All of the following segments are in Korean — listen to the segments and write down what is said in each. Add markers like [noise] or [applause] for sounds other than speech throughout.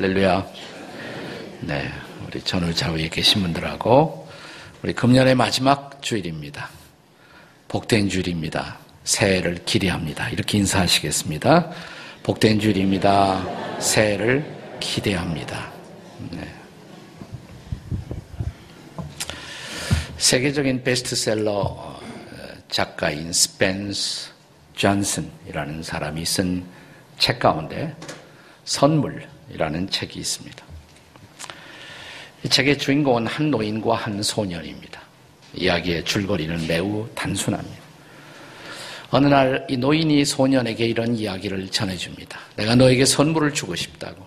할렐루야. 네, 우리 좌우에 계신 분들하고 우리 금년의 마지막 주일입니다. 복된 주일입니다. 새해를 기대합니다. 이렇게 인사하시겠습니다. 복된 주일입니다. 새해를 기대합니다. 네. 세계적인 베스트셀러 어, 작가인 스펜서 존슨이라는 사람이 쓴 책 가운데 선물 이라는 책이 있습니다. 이 책의 주인공은 한 노인과 한 소년입니다. 이야기의 줄거리는 매우 단순합니다. 어느 날 이 노인이 소년에게 이런 이야기를 전해줍니다. 내가 너에게 선물을 주고 싶다고.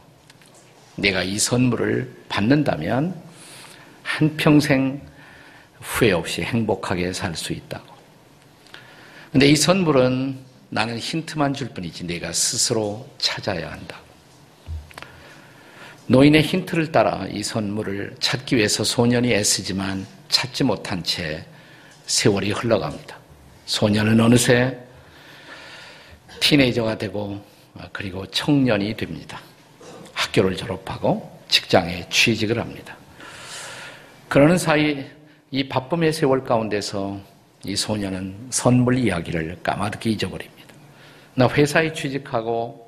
내가 이 선물을 받는다면 한평생 후회 없이 행복하게 살 수 있다고. 근데 이 선물은 나는 힌트만 줄 뿐이지 내가 스스로 찾아야 한다. 노인의 힌트를 따라 이 선물을 찾기 위해서 소년이 애쓰지만 찾지 못한 채 세월이 흘러갑니다. 소년은 어느새 티네이저가 되고 그리고 청년이 됩니다. 학교를 졸업하고 직장에 취직을 합니다. 그러는 사이 이 바쁨의 세월 가운데서 이 소년은 선물 이야기를 까마득히 잊어버립니다. 나 회사에 취직하고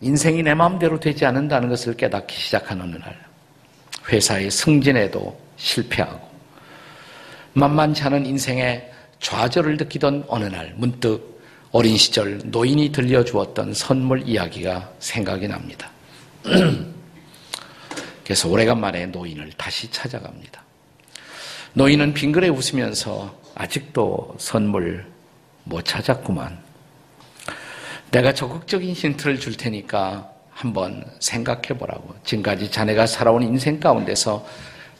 인생이 내 마음대로 되지 않는다는 것을 깨닫기 시작한 어느 날 회사의 승진에도 실패하고 만만치 않은 인생의 좌절을 느끼던 어느 날 문득 어린 시절 노인이 들려주었던 선물 이야기가 생각이 납니다. [clears throat] 그래서 오래간만에 노인을 다시 찾아갑니다. 노인은 빙그레 웃으면서 아직도 선물 못 찾았구만. 내가 적극적인 힌트를 줄 테니까 한번 생각해 보라고. 지금까지 자네가 살아온 인생 가운데서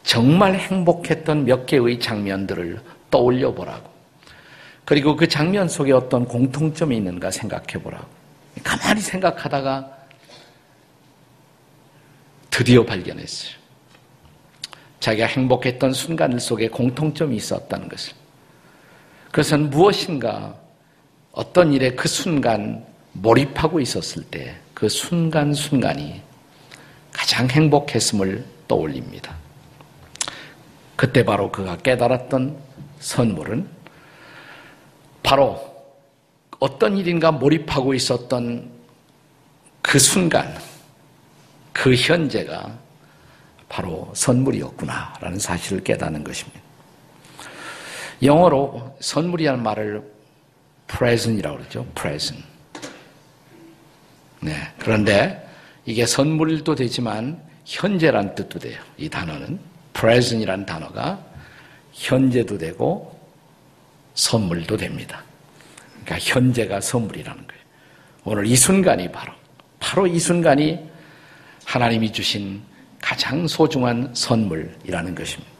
정말 행복했던 몇 개의 장면들을 떠올려 보라고. 그리고 그 장면 속에 어떤 공통점이 있는가 생각해 보라고. 가만히 생각하다가 드디어 발견했어요. 자기가 행복했던 순간들 속에 공통점이 있었다는 것을. 그것은 무엇인가 어떤 일에 그 순간 몰입하고 있었을 때 그 순간순간이 가장 행복했음을 떠올립니다. 그때 바로 그가 깨달았던 선물은 바로 어떤 일인가 몰입하고 있었던 그 순간, 그 현재가 바로 선물이었구나라는 사실을 깨닫는 것입니다. 영어로 선물이라는 말을 present이라고 그러죠. present. 네. 그런데 이게 선물도 되지만 현재란 뜻도 돼요. 이 단어는 present이라는 단어가 현재도 되고 선물도 됩니다. 그러니까 현재가 선물이라는 거예요. 오늘 이 순간이 바로 바로 이 순간이 하나님이 주신 가장 소중한 선물이라는 것입니다.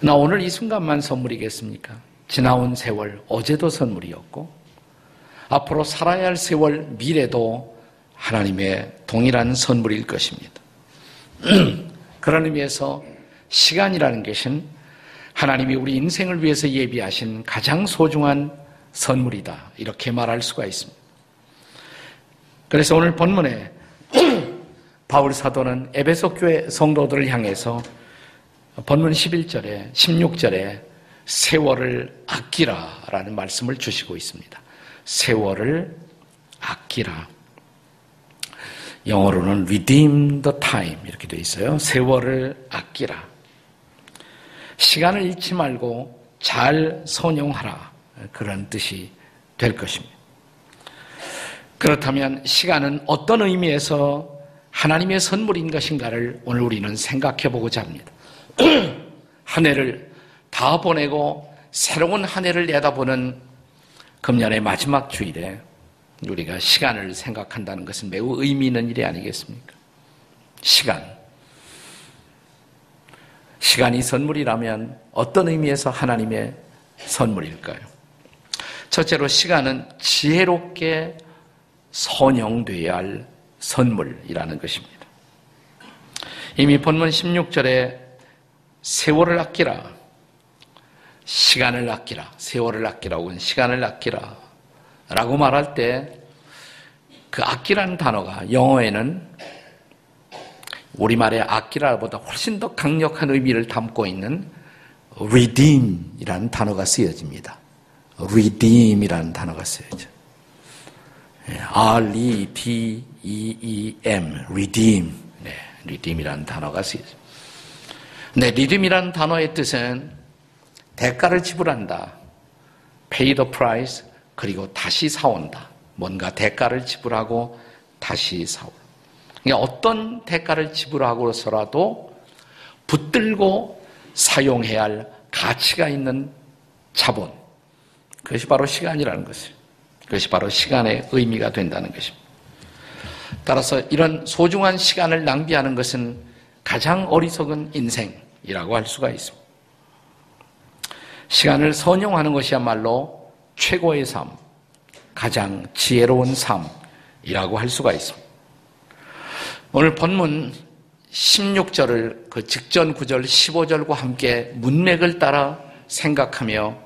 나 오늘 이 순간만 선물이겠습니까? 지나온 세월 어제도 선물이었고 앞으로 살아야 할 세월 미래도 하나님의 동일한 선물일 것입니다. [clears throat] 그런 의미에서 시간이라는 것은 하나님이 우리 인생을 위해서 예비하신 가장 소중한 선물이다. 이렇게 말할 수가 있습니다. 그래서 오늘 본문에 [clears throat] 바울 사도는 에베소 교회 성도들을 향해서 본문 11절에 16절에 세월을 아끼라라는 말씀을 주시고 있습니다. 세월을 아끼라. 영어로는 redeem the time 이렇게 되어 있어요. 세월을 아끼라. 시간을 잃지 말고 잘 선용하라. 그런 뜻이 될 것입니다. 그렇다면 시간은 어떤 의미에서 하나님의 선물인 것인가를 오늘 우리는 생각해 보고자 합니다. [clears throat] 한 해를 다 보내고 새로운 한 해를 내다보는 금년의 마지막 주일에 우리가 시간을 생각한다는 것은 매우 의미 있는 일이 아니겠습니까? 시간. 시간이 선물이라면 어떤 의미에서 하나님의 선물일까요? 첫째로 시간은 지혜롭게 선용되어야 할 선물이라는 것입니다. 이미 본문 16절에 세월을 아끼라 시간을 아끼라, 세월을 아끼라, 혹은 시간을 아끼라 라고 말할 때 그 아끼라는 단어가 영어에는 우리말의 아끼라보다 훨씬 더 강력한 의미를 담고 있는 redeem이라는 단어가 쓰여집니다. redeem이라는 단어가 쓰여져. 예, R-E-D-E-E-M, redeem. 네, redeem이라는 단어가 쓰여져. 네, redeem이라는 단어의 뜻은 대가를 지불한다. pay the price, 그리고 다시 사온다. 뭔가 대가를 지불하고 다시 사올. 그러니까 어떤 대가를 지불하고서라도 붙들고 사용해야 할 가치가 있는 자본. 그것이 바로 시간이라는 것이에요. 그것이 바로 시간의 의미가 된다는 것입니다. 따라서 이런 소중한 시간을 낭비하는 것은 가장 어리석은 인생이라고 할 수가 있습니다. 시간을 선용하는 것이야말로 최고의 삶, 가장 지혜로운 삶이라고 할 수가 있습니다. 오늘 본문 16절을 그 직전 구절 15절과 함께 문맥을 따라 생각하며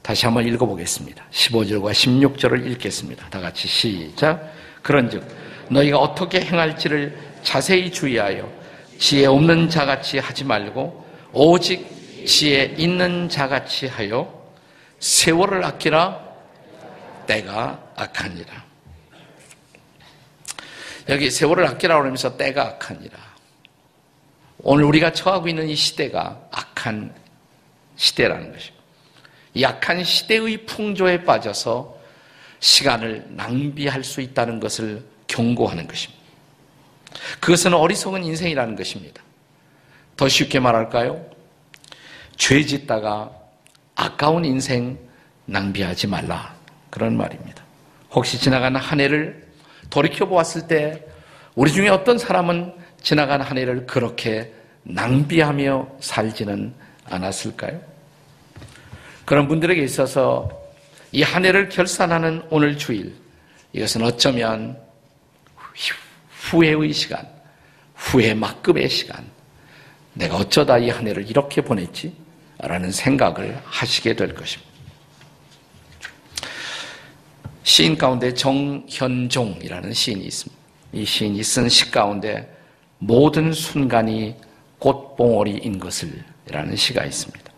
다시 한번 읽어보겠습니다. 15절과 16절을 읽겠습니다. 다 같이 시작. 그런즉 너희가 어떻게 행할지를 자세히 주의하여 지혜 없는 자같이 하지 말고 오직 지혜 있는 자같이 하여 세월을 아끼라 때가 악하니라. 여기 세월을 아끼라 그러면서 때가 악하니라. 오늘 우리가 처하고 있는 이 시대가 악한 시대라는 것입니다. 이 악한 시대의 풍조에 빠져서 시간을 낭비할 수 있다는 것을 경고하는 것입니다. 그것은 어리석은 인생이라는 것입니다. 더 쉽게 말할까요? 죄 짓다가 아까운 인생 낭비하지 말라. 그런 말입니다. 혹시 지나간 한 해를 돌이켜 보았을 때 우리 중에 어떤 사람은 지나간 한 해를 그렇게 낭비하며 살지는 않았을까요? 그런 분들에게 있어서 이 한 해를 결산하는 오늘 주일, 이것은 어쩌면 후회의 시간, 후회 막급의 시간, 내가 어쩌다 이 한 해를 이렇게 보냈지? 라는 생각을 하시게 될 것입니다. 시인 가운데 정현종이라는 시인이 있습니다. 이 시인이 쓴 시 가운데 모든 순간이 꽃봉오리인 것을 라는 시가 있습니다.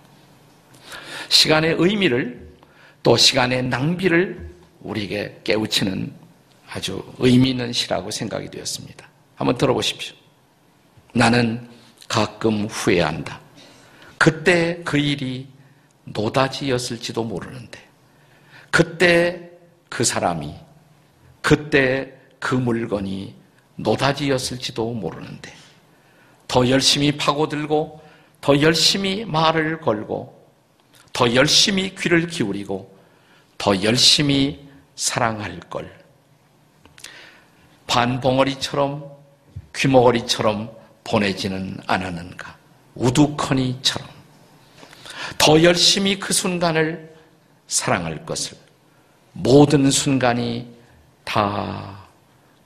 시간의 의미를 또 시간의 낭비를 우리에게 깨우치는 아주 의미 있는 시라고 생각이 되었습니다. 한번 들어보십시오. 나는 가끔 후회한다. 그때 그 일이 노다지였을지도 모르는데, 그때 그 사람이, 그때 그 물건이 노다지였을지도 모르는데 더 열심히 파고들고 더 열심히 말을 걸고 더 열심히 귀를 기울이고 더 열심히 사랑할 걸. 반봉어리처럼 귀머거리처럼 보내지는 않았는가. 우두커니처럼 더 열심히 그 순간을 사랑할 것을. 모든 순간이 다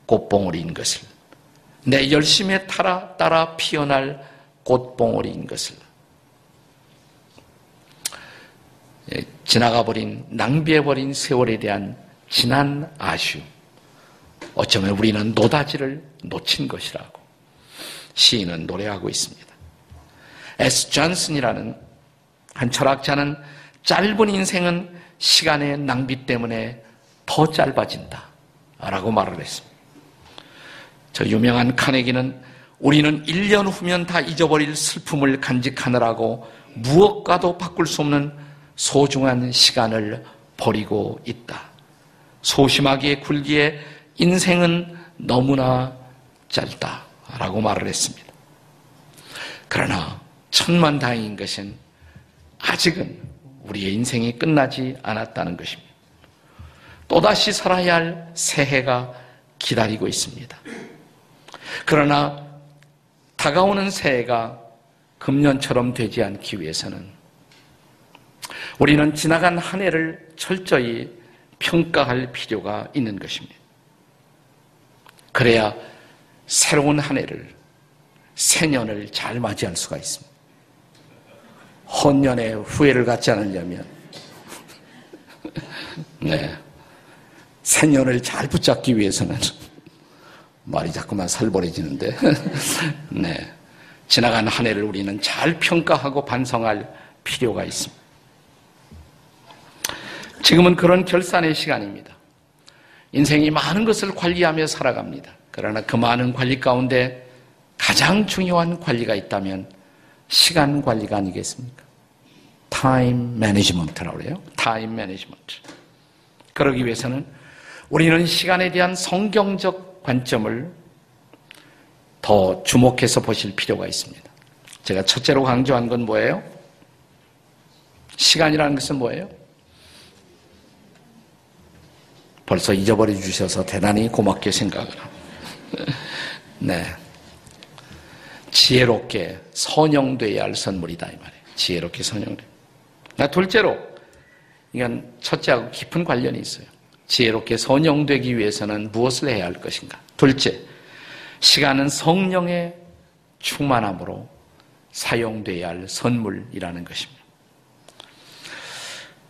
꽃봉오리인 것을. 내 열심에 따라 따라 피어날 꽃봉오리인 것을. 예, 지나가 버린 낭비해 버린 세월에 대한 진한 아쉬움. 어쩌면 우리는 노다지를 놓친 것이라고 시인은 노래하고 있습니다. 에스 존슨이라는 한 철학자는 짧은 인생은 시간의 낭비 때문에 더 짧아진다 라고 말을 했습니다. 저 유명한 카네기는 우리는 1년 후면 다 잊어버릴 슬픔을 간직하느라고 무엇과도 바꿀 수 없는 소중한 시간을 버리고 있다. 소심하게 굴기에 인생은 너무나 짧다. 라고 말을 했습니다. 그러나 천만 다행인 것은 아직은 우리의 인생이 끝나지 않았다는 것입니다. 또다시 살아야 할 새해가 기다리고 있습니다. 그러나 다가오는 새해가 금년처럼 되지 않기 위해서는 우리는 지나간 한 해를 철저히 평가할 필요가 있는 것입니다. 그래야 새로운 한 해를, 새년을 잘 맞이할 수가 있습니다. 헌년에 후회를 갖지 않으려면, [laughs] 네. 새년을 잘 붙잡기 위해서는 [laughs] 말이 자꾸만 살벌해지는데. [laughs] 네. 지나간 한 해를 우리는 잘 평가하고 반성할 필요가 있습니다. 지금은 그런 결산의 시간입니다. 인생이 많은 것을 관리하며 살아갑니다. 그러나 그 많은 관리 가운데 가장 중요한 관리가 있다면 시간 관리가 아니겠습니까? time management라고 그래요. time management. 그러기 위해서는 우리는 시간에 대한 성경적 관점을 더 주목해서 보실 필요가 있습니다. 제가 첫째로 강조한 건 뭐예요? 시간이라는 것은 뭐예요? 벌써 잊어버려 주셔서 대단히 고맙게 생각을 합니다. [laughs] 네. 지혜롭게 선영돼야 할 선물이다, 이 말이에요. 지혜롭게 선영돼. 나 둘째로, 이건 첫째하고 깊은 관련이 있어요. 지혜롭게 선영되기 위해서는 무엇을 해야 할 것인가? 둘째, 시간은 성령의 충만함으로 사용돼야 할 선물이라는 것입니다.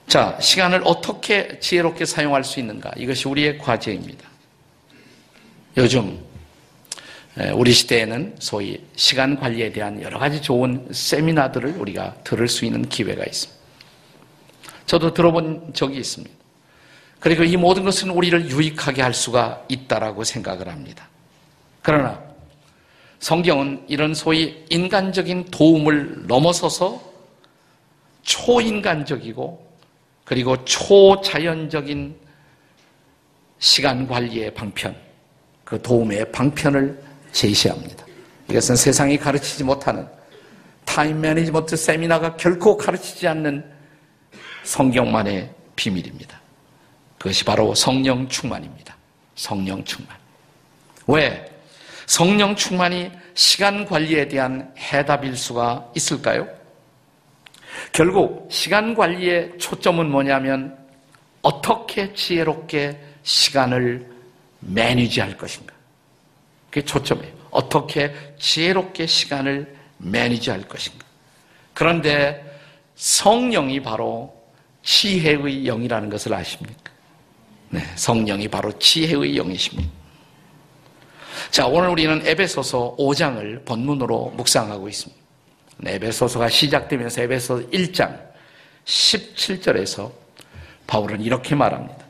자, 시간을 어떻게 지혜롭게 사용할 수 있는가? 이것이 우리의 과제입니다. 요즘 우리 시대에는 소위 시간 관리에 대한 여러 가지 좋은 세미나들을 우리가 들을 수 있는 기회가 있습니다. 저도 들어본 적이 있습니다. 그리고 이 모든 것은 우리를 유익하게 할 수가 있다라고 생각을 합니다. 그러나 성경은 이런 소위 인간적인 도움을 넘어서서 초인간적이고 그리고 초자연적인 시간 관리의 방편, 그 도움의 방편을 제시합니다. 이것은 세상이 가르치지 못하는 time management 세미나가 결코 가르치지 않는 성경만의 비밀입니다. 그것이 바로 성령 충만입니다. 성령 충만. 왜? 성령 충만이 시간 관리에 대한 해답일 수가 있을까요? 결국 시간 관리의 초점은 뭐냐면 어떻게 지혜롭게 시간을 매니지할 것인가. 그게 초점이에요. 어떻게 지혜롭게 시간을 매니지할 것인가. 그런데 성령이 바로 지혜의 영이라는 것을 아십니까? 네, 성령이 바로 지혜의 영이십니다. 자, 오늘 우리는 에베소서 5장을 본문으로 묵상하고 있습니다. 네, 에베소서가 시작되면서 에베소 1장 17절에서 바울은 이렇게 말합니다.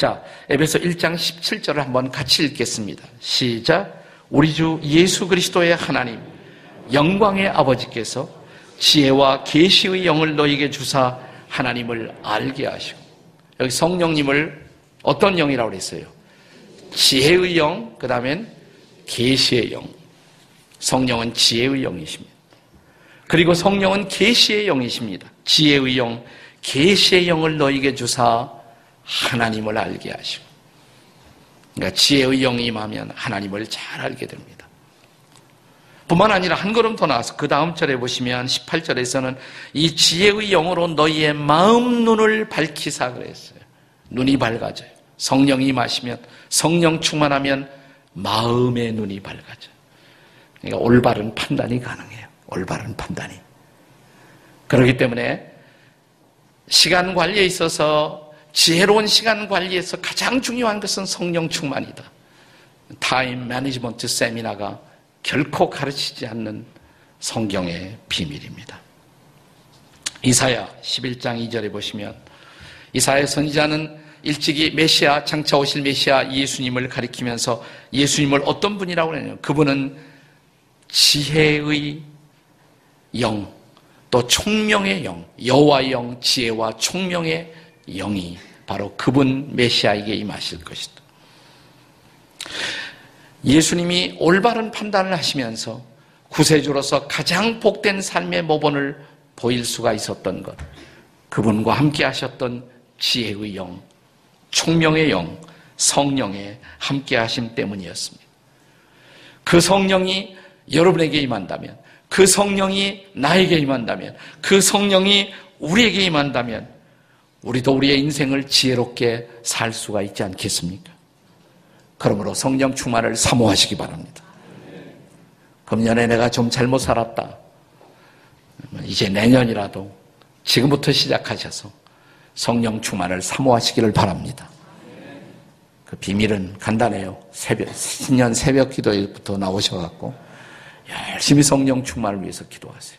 자, 에베소 1장 17절을 한번 같이 읽겠습니다. 시작. 우리 주 예수 그리스도의 하나님, 영광의 아버지께서 지혜와 계시의 영을 너에게 주사 하나님을 알게 하시고 여기 성령님을 어떤 영이라고 그랬어요? 지혜의 영, 그 다음엔 계시의 영. 성령은 지혜의 영이십니다. 그리고 성령은 계시의 영이십니다. 지혜의 영, 계시의 영을 너에게 주사 하나님을 알게 하시고. 그러니까 지혜의 영이 임하면 하나님을 잘 알게 됩니다. 뿐만 아니라 한 걸음 더 나와서 그 다음 절에 보시면 18절에서는 이 지혜의 영으로 너희의 마음 눈을 밝히사 그랬어요. 눈이 밝아져요. 성령이 임하시면 성령 충만하면 마음의 눈이 밝아져. 그러니까 올바른 판단이 가능해요. 올바른 판단이. 그렇기 때문에 시간 관리에 있어서 지혜로운 시간 관리에서 가장 중요한 것은 성령 충만이다. time management 세미나가 결코 가르치지 않는 성경의 비밀입니다. 이사야 11장 2절에 보시면 이사야 선지자는 일찍이 메시아 장차 오실 메시아 예수님을 가리키면서 예수님을 어떤 분이라고 하냐면 그분은 지혜의 영, 또 총명의 영, 여호와의 영, 지혜와 총명의 영이 바로 그분 메시아에게 임하실 것이다. 예수님이 올바른 판단을 하시면서 구세주로서 가장 복된 삶의 모본을 보일 수가 있었던 것. 그분과 함께 하셨던 지혜의 영, 총명의 영, 성령의 함께 하심 때문이었습니다. 그 성령이 여러분에게 임한다면, 그 성령이 나에게 임한다면, 그 성령이 우리에게 임한다면, 우리도 우리의 인생을 지혜롭게 살 수가 있지 않겠습니까? 그러므로 성령 충만을 사모하시기 바랍니다. 금년에 내가 좀 잘못 살았다. 이제 내년이라도 지금부터 시작하셔서 성령 충만을 사모하시기를 바랍니다. 그 비밀은 간단해요. 새벽, 신년 새벽 기도에부터 나오셔갖고 열심히 성령 충만을 위해서 기도하세요.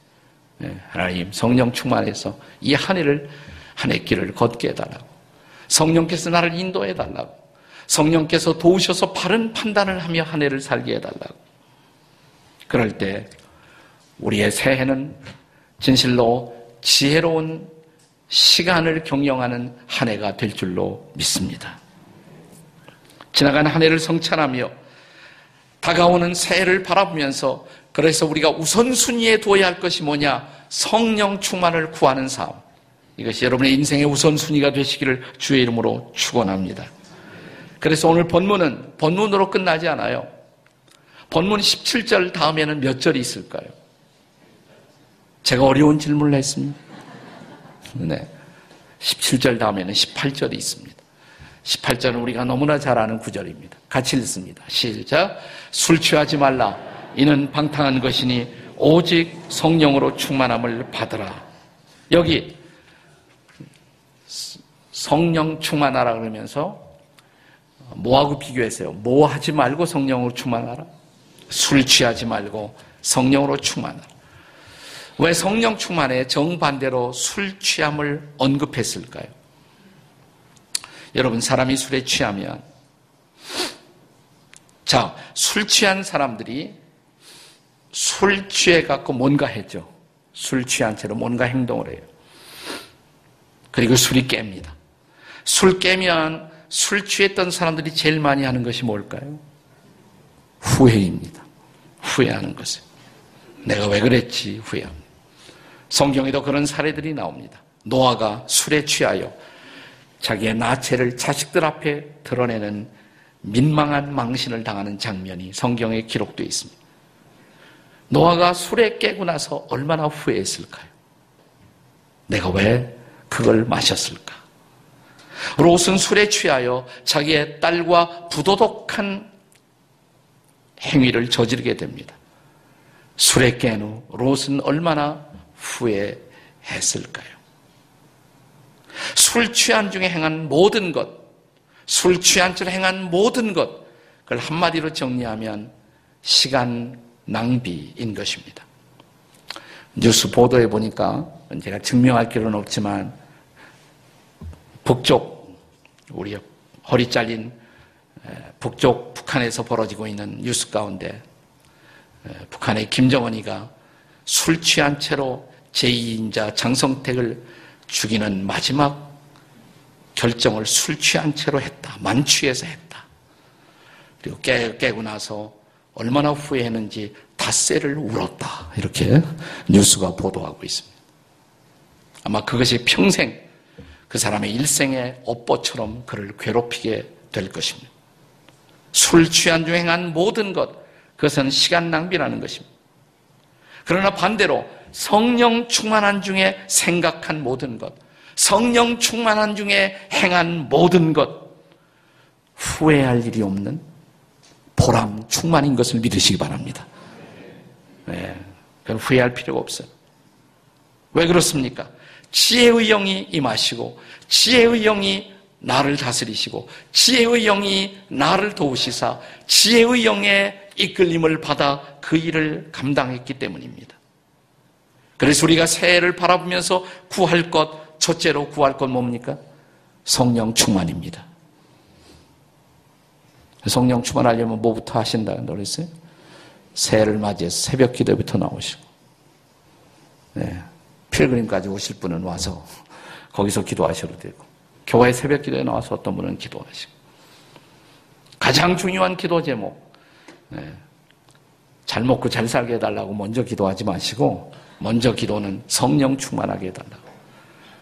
네, 하나님 성령 충만해서 이 한 해를 한해 길을 걷게 해달라고. 성령께서 나를 인도해 달라고. 성령께서 도우셔서 바른 판단을 하며 한 해를 살게 해달라고. 그럴 때 우리의 새해는 진실로 지혜로운 시간을 경영하는 한 해가 될 줄로 믿습니다. 지나간 한 해를 성찬하며 다가오는 새해를 바라보면서 그래서 우리가 우선순위에 두어야 할 것이 뭐냐? 성령 충만을 구하는 삶. 이것이 여러분의 인생의 우선순위가 되시기를 주의 이름으로 축원합니다. 그래서 오늘 본문은 본문으로 끝나지 않아요. 본문 17절 다음에는 몇 절이 있을까요? 제가 어려운 질문을 했습니다. 네. 17절 다음에는 18절이 있습니다. 18절은 우리가 너무나 잘 아는 구절입니다. 같이 읽습니다. 시작. 술 취하지 말라. 이는 방탕한 것이니 오직 성령으로 충만함을 받으라. 여기 성령 충만하라 그러면서 뭐하고 비교했어요? 뭐 하지 말고 성령으로 충만하라? 술 취하지 말고 성령으로 충만하라. 왜 성령 충만에 정반대로 술 취함을 언급했을까요? 여러분, 사람이 술에 취하면, 자, 술 취한 사람들이 술 취해갖고 뭔가 했죠. 술 취한 채로 뭔가 행동을 해요. 그리고 술이 깹니다. 술 깨면 술 취했던 사람들이 제일 많이 하는 것이 뭘까요? 후회입니다. 후회하는 것을. 내가 왜 그랬지 후회합니다. 성경에도 그런 사례들이 나옵니다. 노아가 술에 취하여 자기의 나체를 자식들 앞에 드러내는 민망한 망신을 당하는 장면이 성경에 기록되어 있습니다. 노아가 술에 깨고 나서 얼마나 후회했을까요? 내가 왜 그걸 마셨을까? 롯은 술에 취하여 자기의 딸과 부도덕한 행위를 저지르게 됩니다. 술에 깬 후 롯은 얼마나 후회했을까요? 술 취한 중에 행한 모든 것, 술 취한 채 행한 모든 것, 그걸 한마디로 정리하면 시간 낭비인 것입니다. 뉴스 보도에 보니까 제가 증명할 길은 없지만 북쪽 우리 허리 잘린 북쪽 북한에서 벌어지고 있는 뉴스 가운데 북한의 김정은이가 술 취한 채로 제2인자 장성택을 죽이는 마지막 결정을 술 취한 채로 했다. 만취해서 했다. 그리고 깨, 깨고 나서 얼마나 후회했는지 닷새를 울었다. 이렇게 뉴스가 보도하고 있습니다. 아마 그것이 평생 그 사람의 일생의 업보처럼 그를 괴롭히게 될 것입니다. 술 취한 중 행한 모든 것, 그것은 시간 낭비라는 것입니다. 그러나 반대로 성령 충만한 중에 생각한 모든 것, 성령 충만한 중에 행한 모든 것, 후회할 일이 없는 보람 충만인 것을 믿으시기 바랍니다. 네, 그건 후회할 필요가 없어요. 왜 그렇습니까? 지혜의 영이 임하시고, 지혜의 영이 나를 다스리시고, 지혜의 영이 나를 도우시사, 지혜의 영의 이끌림을 받아 그 일을 감당했기 때문입니다. 그래서 우리가 새해를 바라보면서 구할 것, 첫째로 구할 것 뭡니까? 성령 충만입니다. 성령 충만하려면 뭐부터 하신다 그랬어요? 새해를 맞이해서 새벽 기도부터 나오시고, 네. 필그림까지 오실 분은 와서 거기서 기도하셔도 되고, 교회 새벽 기도에 나와서 어떤 분은 기도하시고, 가장 중요한 기도 제목, 네. 잘 먹고 잘 살게 해달라고 먼저 기도하지 마시고, 먼저 기도는 성령 충만하게 해달라고.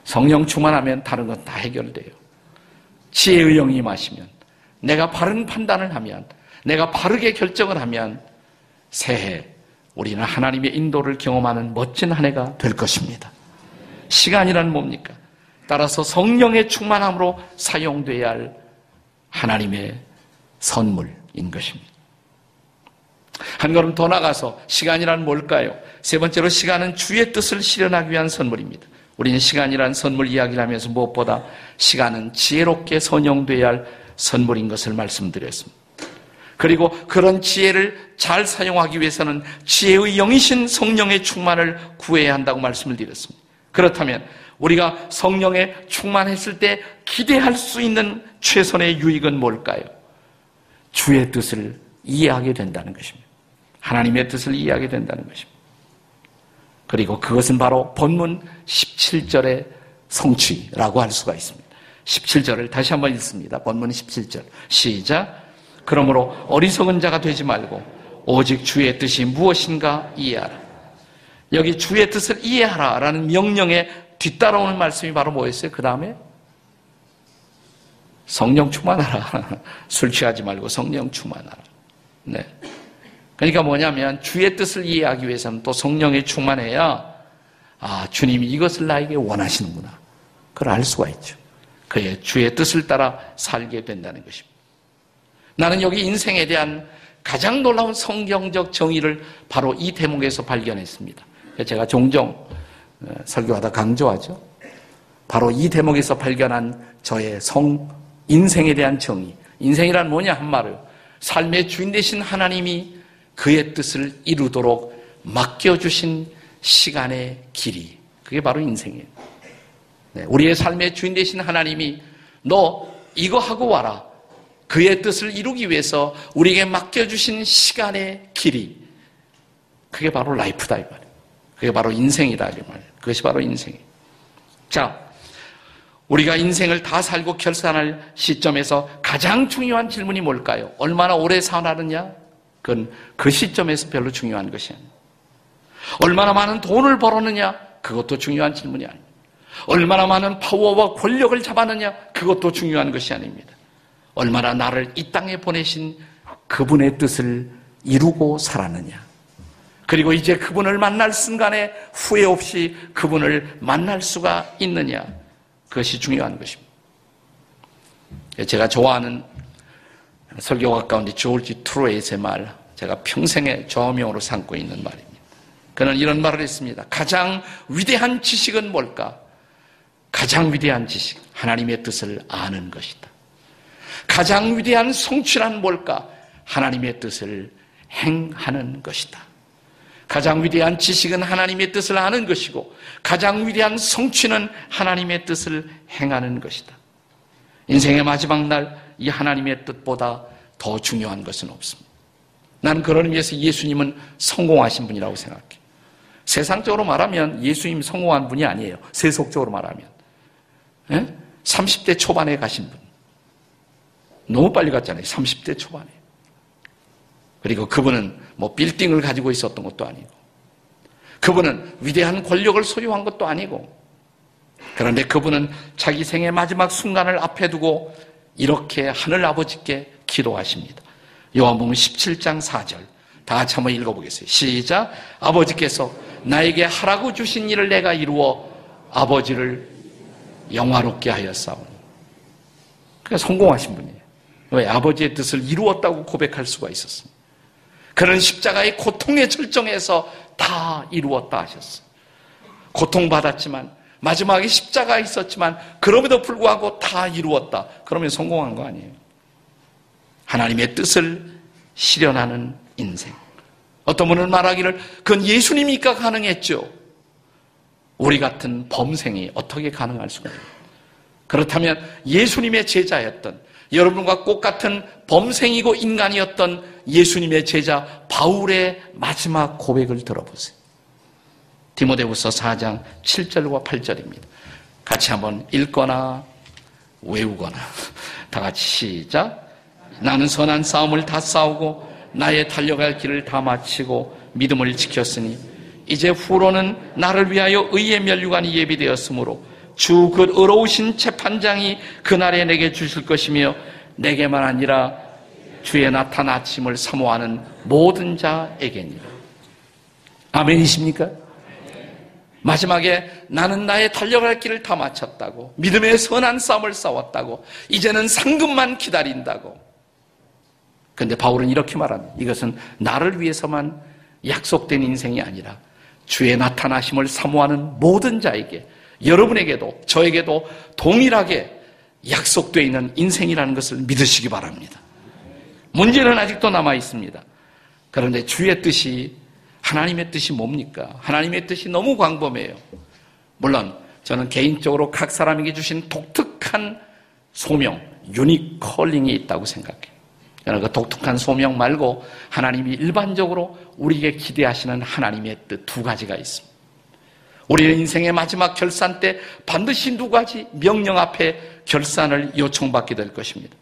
성령 충만하면 다른 건 다 해결돼요. 지혜의 영이 마시면, 내가 바른 판단을 하면, 내가 바르게 결정을 하면, 새해 우리는 하나님의 인도를 경험하는 멋진 한 해가 될 것입니다. 시간이란 뭡니까? 따라서 성령의 충만함으로 사용돼야 할 하나님의 선물인 것입니다. 한 걸음 더 나가서 시간이란 뭘까요? 세 번째로 시간은 주의 뜻을 실현하기 위한 선물입니다. 우리는 시간이란 선물 이야기를 하면서 무엇보다 시간은 지혜롭게 선용돼야 할 선물인 것을 말씀드렸습니다. 그리고 그런 지혜를 잘 사용하기 위해서는 지혜의 영이신 성령의 충만을 구해야 한다고 말씀을 드렸습니다. 그렇다면 우리가 성령에 충만했을 때 기대할 수 있는 최선의 유익은 뭘까요? 주의 뜻을 이해하게 된다는 것입니다. 하나님의 뜻을 이해하게 된다는 것입니다. 그리고 그것은 바로 본문 17절의 성취라고 할 수가 있습니다. 17절을 다시 한번 읽습니다. 본문 17절. 시작. 그러므로 어리석은 자가 되지 말고 오직 주의 뜻이 무엇인가 이해하라. 여기 주의 뜻을 이해하라 라는 명령에 뒤따라오는 말씀이 바로 뭐였어요? 그 다음에 성령 충만하라. [laughs] 술 취하지 말고 성령 충만하라. 네. 그러니까 뭐냐면 주의 뜻을 이해하기 위해서는 또 성령에 충만해야 아, 주님이 이것을 나에게 원하시는구나. 그걸 알 수가 있죠. 그의 주의 뜻을 따라 살게 된다는 것입니다. 나는 여기 인생에 대한 가장 놀라운 성경적 정의를 바로 이 대목에서 발견했습니다. 제가 종종 어, 설교하다 강조하죠. 바로 이 대목에서 발견한 저의 성, 인생에 대한 정의. 인생이란 뭐냐 한 말을 삶의 주인 되신 하나님이 그의 뜻을 이루도록 맡겨주신 시간의 길이. 그게 바로 인생이에요. 네, 우리의 삶의 주인 되신 하나님이 너 이거 하고 와라. 그의 뜻을 이루기 위해서 우리에게 맡겨주신 시간의 길이. 그게 바로 라이프다, 이 말이에요. 그게 바로 인생이다, 이 말이에요. 그것이 바로 인생이에요. 자, 우리가 인생을 다 살고 결산할 시점에서 가장 중요한 질문이 뭘까요? 얼마나 오래 살아느냐? 그건 그 시점에서 별로 중요한 것이 아니에요. 얼마나 많은 돈을 벌었느냐? 그것도 중요한 질문이 아닙니다. 얼마나 많은 파워와 권력을 잡았느냐? 그것도 중요한 것이 아닙니다. 얼마나 나를 이 땅에 보내신 그분의 뜻을 이루고 살았느냐. 그리고 이제 그분을 만날 순간에 후회 없이 그분을 만날 수가 있느냐. 그것이 중요한 것입니다. 제가 좋아하는 설교가 가운데 조지 트로에이의 말, 제가 평생의 좌우명으로 삼고 있는 말입니다. 그는 이런 말을 했습니다. 가장 위대한 지식은 뭘까? 가장 위대한 지식, 하나님의 뜻을 아는 것이다. 가장 위대한 성취란 뭘까? 하나님의 뜻을 행하는 것이다. 가장 위대한 지식은 하나님의 뜻을 아는 것이고 가장 위대한 성취는 하나님의 뜻을 행하는 것이다. 인생의 마지막 날 이 하나님의 뜻보다 더 중요한 것은 없습니다. 나는 그런 의미에서 예수님은 성공하신 분이라고 생각해. 세상적으로 말하면 예수님 성공한 분이 아니에요. 세속적으로 말하면. 예? 30대 초반에 가신 분. 너무 빨리 갔잖아요. 30대 초반에. 그리고 그분은 뭐 빌딩을 가지고 있었던 것도 아니고, 그분은 위대한 권력을 소유한 것도 아니고, 그런데 그분은 자기 생의 마지막 순간을 앞에 두고 이렇게 하늘 아버지께 기도하십니다. 요한복음 17장 4절. 다 같이 한번 읽어보겠어요. 시작. 아버지께서 나에게 하라고 주신 일을 내가 이루어 아버지를 영화롭게 하였사오니. 그러니까 성공하신 분이에요. 왜? 아버지의 뜻을 이루었다고 고백할 수가 있었습니다. 그는 십자가의 고통의 절정에서 다 이루었다 하셨어요. 고통받았지만, 마지막에 십자가 있었지만, 그럼에도 불구하고 다 이루었다. 그러면 성공한 거 아니에요. 하나님의 뜻을 실현하는 인생. 어떤 분은 말하기를, 그건 예수님이니까 가능했죠. 우리 같은 범생이 어떻게 가능할 수가 있나요? 그렇다면 예수님의 제자였던 여러분과 똑같은 범생이고 인간이었던 예수님의 제자 바울의 마지막 고백을 들어보세요. 디모데후서 4장 7절과 8절입니다. 같이 한번 읽거나 외우거나 [laughs] 다 같이 시작. 나는 선한 싸움을 다 싸우고 나의 달려갈 길을 다 마치고 믿음을 지켰으니 이제 후로는 나를 위하여 의의 면류관이 예비되었으므로 주 그 의로우신 재판장이 그날에 내게 주실 것이며 내게만 아니라 주의 나타나침을 사모하는 모든 자에게니라. 아멘이십니까? 마지막에 나는 나의 달려갈 길을 다 마쳤다고 믿음의 선한 싸움을 싸웠다고 이제는 상급만 기다린다고 근데 바울은 이렇게 말합니다. 이것은 나를 위해서만 약속된 인생이 아니라 주의 나타나심을 사모하는 모든 자에게 여러분에게도 저에게도 동일하게 약속되어 있는 인생이라는 것을 믿으시기 바랍니다. 문제는 아직도 남아 있습니다. 그런데 주의 뜻이 하나님의 뜻이 뭡니까? 하나님의 뜻이 너무 광범해요. 물론 저는 개인적으로 각 사람에게 주신 독특한 소명, 유닉 컬링이 있다고 생각해요. 그 독특한 소명 말고 하나님이 일반적으로 우리에게 기대하시는 하나님의 뜻 두 가지가 있습니다. 우리는 인생의 마지막 결산 때 반드시 두 가지 명령 앞에 결산을 요청받게 될 것입니다.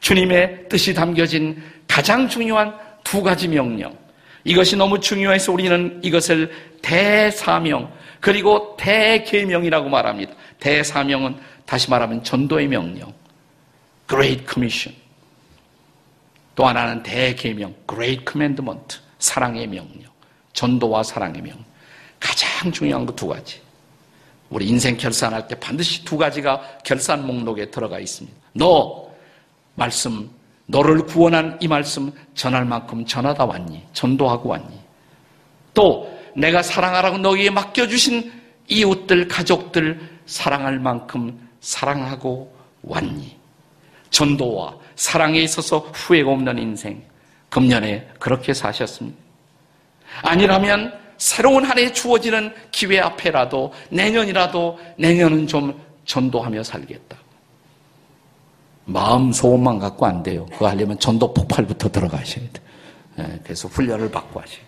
주님의 뜻이 담겨진 가장 중요한 두 가지 명령. 이것이 너무 중요해서 우리는 이것을 대사명, 그리고 대계명이라고 말합니다. 대사명은 다시 말하면 전도의 명령. Great Commission. 또 하나는 대계명, Great Commandment. 사랑의 명령. 전도와 사랑의 명령. 가장 중요한 그두 가지. 우리 인생 결산할 때 반드시 두 가지가 결산 목록에 들어가 있습니다. 너 말씀, 너를 구원한 이 말씀 전할 만큼 전하다 왔니? 전도하고 왔니? 또 내가 사랑하라고 너희에 맡겨주신 이웃들, 가족들 사랑할 만큼 사랑하고 왔니? 전도와 사랑에 있어서 후회가 없는 인생. 금년에 그렇게 사셨습니다. 아니라면 새로운 한 해 주어지는 기회 앞에라도 내년이라도 내년은 좀 전도하며 살겠다. 마음 소원만 갖고 안 돼요. 그거 하려면 전도 폭발부터 들어가셔야 돼. 네, 그래서 훈련을 받고 하셔야 돼.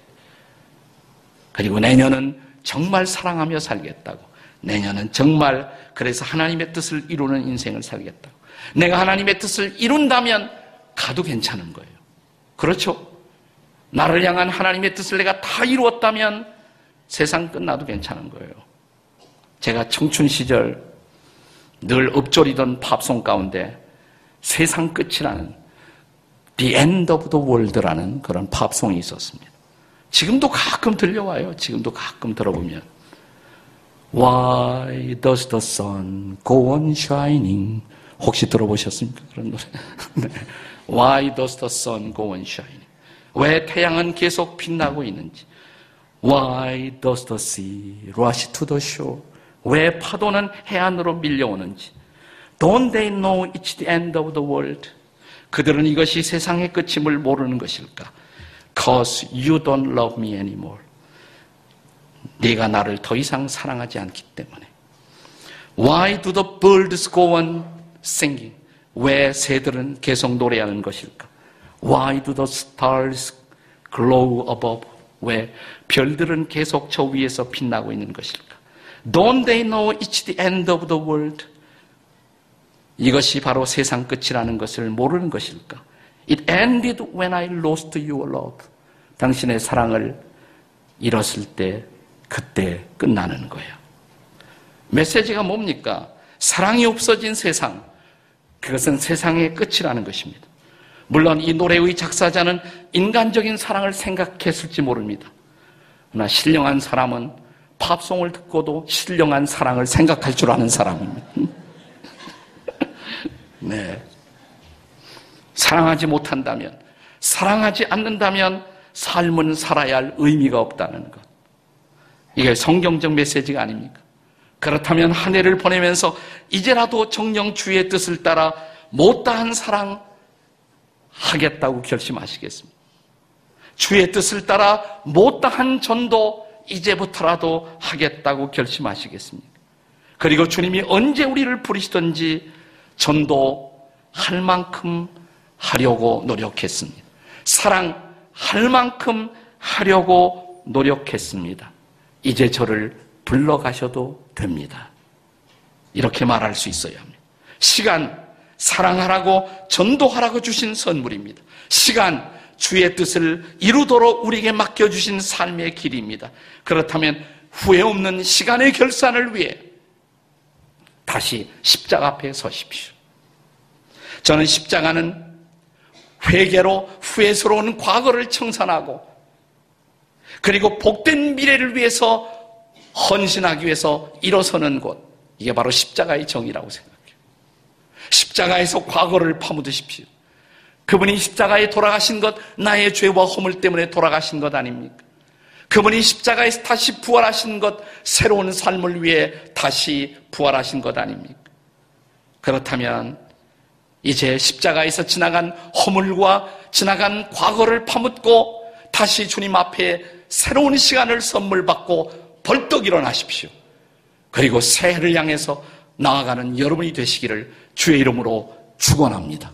그리고 내년은 정말 사랑하며 살겠다고. 내년은 정말 그래서 하나님의 뜻을 이루는 인생을 살겠다고. 내가 하나님의 뜻을 이룬다면 가도 괜찮은 거예요. 그렇죠? 나를 향한 하나님의 뜻을 내가 다 이루었다면 세상 끝나도 괜찮은 거예요. 제가 청춘 시절 늘 읊조리던 팝송 가운데 세상 끝이라는 The End of the World라는 그런 팝송이 있었습니다. 지금도 가끔 들려와요. 지금도 가끔 들어보면 Why does the sun go on shining? 혹시 들어보셨습니까? 그런 노래. [laughs] 네. Why does the sun go on shining? 왜 태양은 계속 빛나고 있는지. Why does the sea rush to the shore? 왜 파도는 해안으로 밀려오는지. Don't they know it's the end of the world? 그들은 이것이 세상의 끝임을 모르는 것일까? Cause you don't love me anymore. 네가 나를 더 이상 사랑하지 않기 때문에. Why do the birds go on singing? 왜 새들은 계속 노래하는 것일까? Why do the stars glow above? 왜 별들은 계속 저 위에서 빛나고 있는 것일까? Don't they know it's the end of the world? 이것이 바로 세상 끝이라는 것을 모르는 것일까? It ended when I lost your love. 당신의 사랑을 잃었을 때 그때 끝나는 거예요. 메시지가 뭡니까? 사랑이 없어진 세상. 그것은 세상의 끝이라는 것입니다. 물론 이 노래의 작사자는 인간적인 사랑을 생각했을지 모릅니다. 그러나 신령한 사람은 팝송을 듣고도 신령한 사랑을 생각할 줄 아는 사람입니다. [laughs] 네. 사랑하지 못한다면, 사랑하지 않는다면 삶은 살아야 할 의미가 없다는 것. 이게 성경적 메시지가 아닙니까? 그렇다면 한 해를 보내면서 이제라도 정령 주의 뜻을 따라 못다한 사랑 하겠다고 결심하시겠습니다. 주의 뜻을 따라 못다한 전도 이제부터라도 하겠다고 결심하시겠습니까? 그리고 주님이 언제 우리를 부르시든지 전도할 만큼 하려고 노력했습니다. 사랑할 만큼 하려고 노력했습니다. 이제 저를 불러가셔도 됩니다. 이렇게 말할 수 있어야 합니다. 시간, 사랑하라고 전도하라고 주신 선물입니다. 시간, 주의 뜻을 이루도록 우리에게 맡겨주신 삶의 길입니다. 그렇다면 후회 없는 시간의 결산을 위해 다시 십자가 앞에 서십시오. 저는 십자가는 회개로 후회스러운 과거를 청산하고 그리고 복된 미래를 위해서 헌신하기 위해서 일어서는 곳. 이게 바로 십자가의 정의라고 생각해요. 십자가에서 과거를 파묻으십시오. 그분이 십자가에 돌아가신 것 나의 죄와 허물 때문에 돌아가신 것 아닙니까? 그분이 십자가에서 다시 부활하신 것 새로운 삶을 위해 다시 부활하신 것 아닙니까? 그렇다면 이제 십자가에서 지나간 허물과 지나간 과거를 파묻고 다시 주님 앞에 새로운 시간을 선물 받고 벌떡 일어나십시오. 그리고 새해를 향해서 나아가는 여러분이 되시기를 주의 이름으로 축원합니다.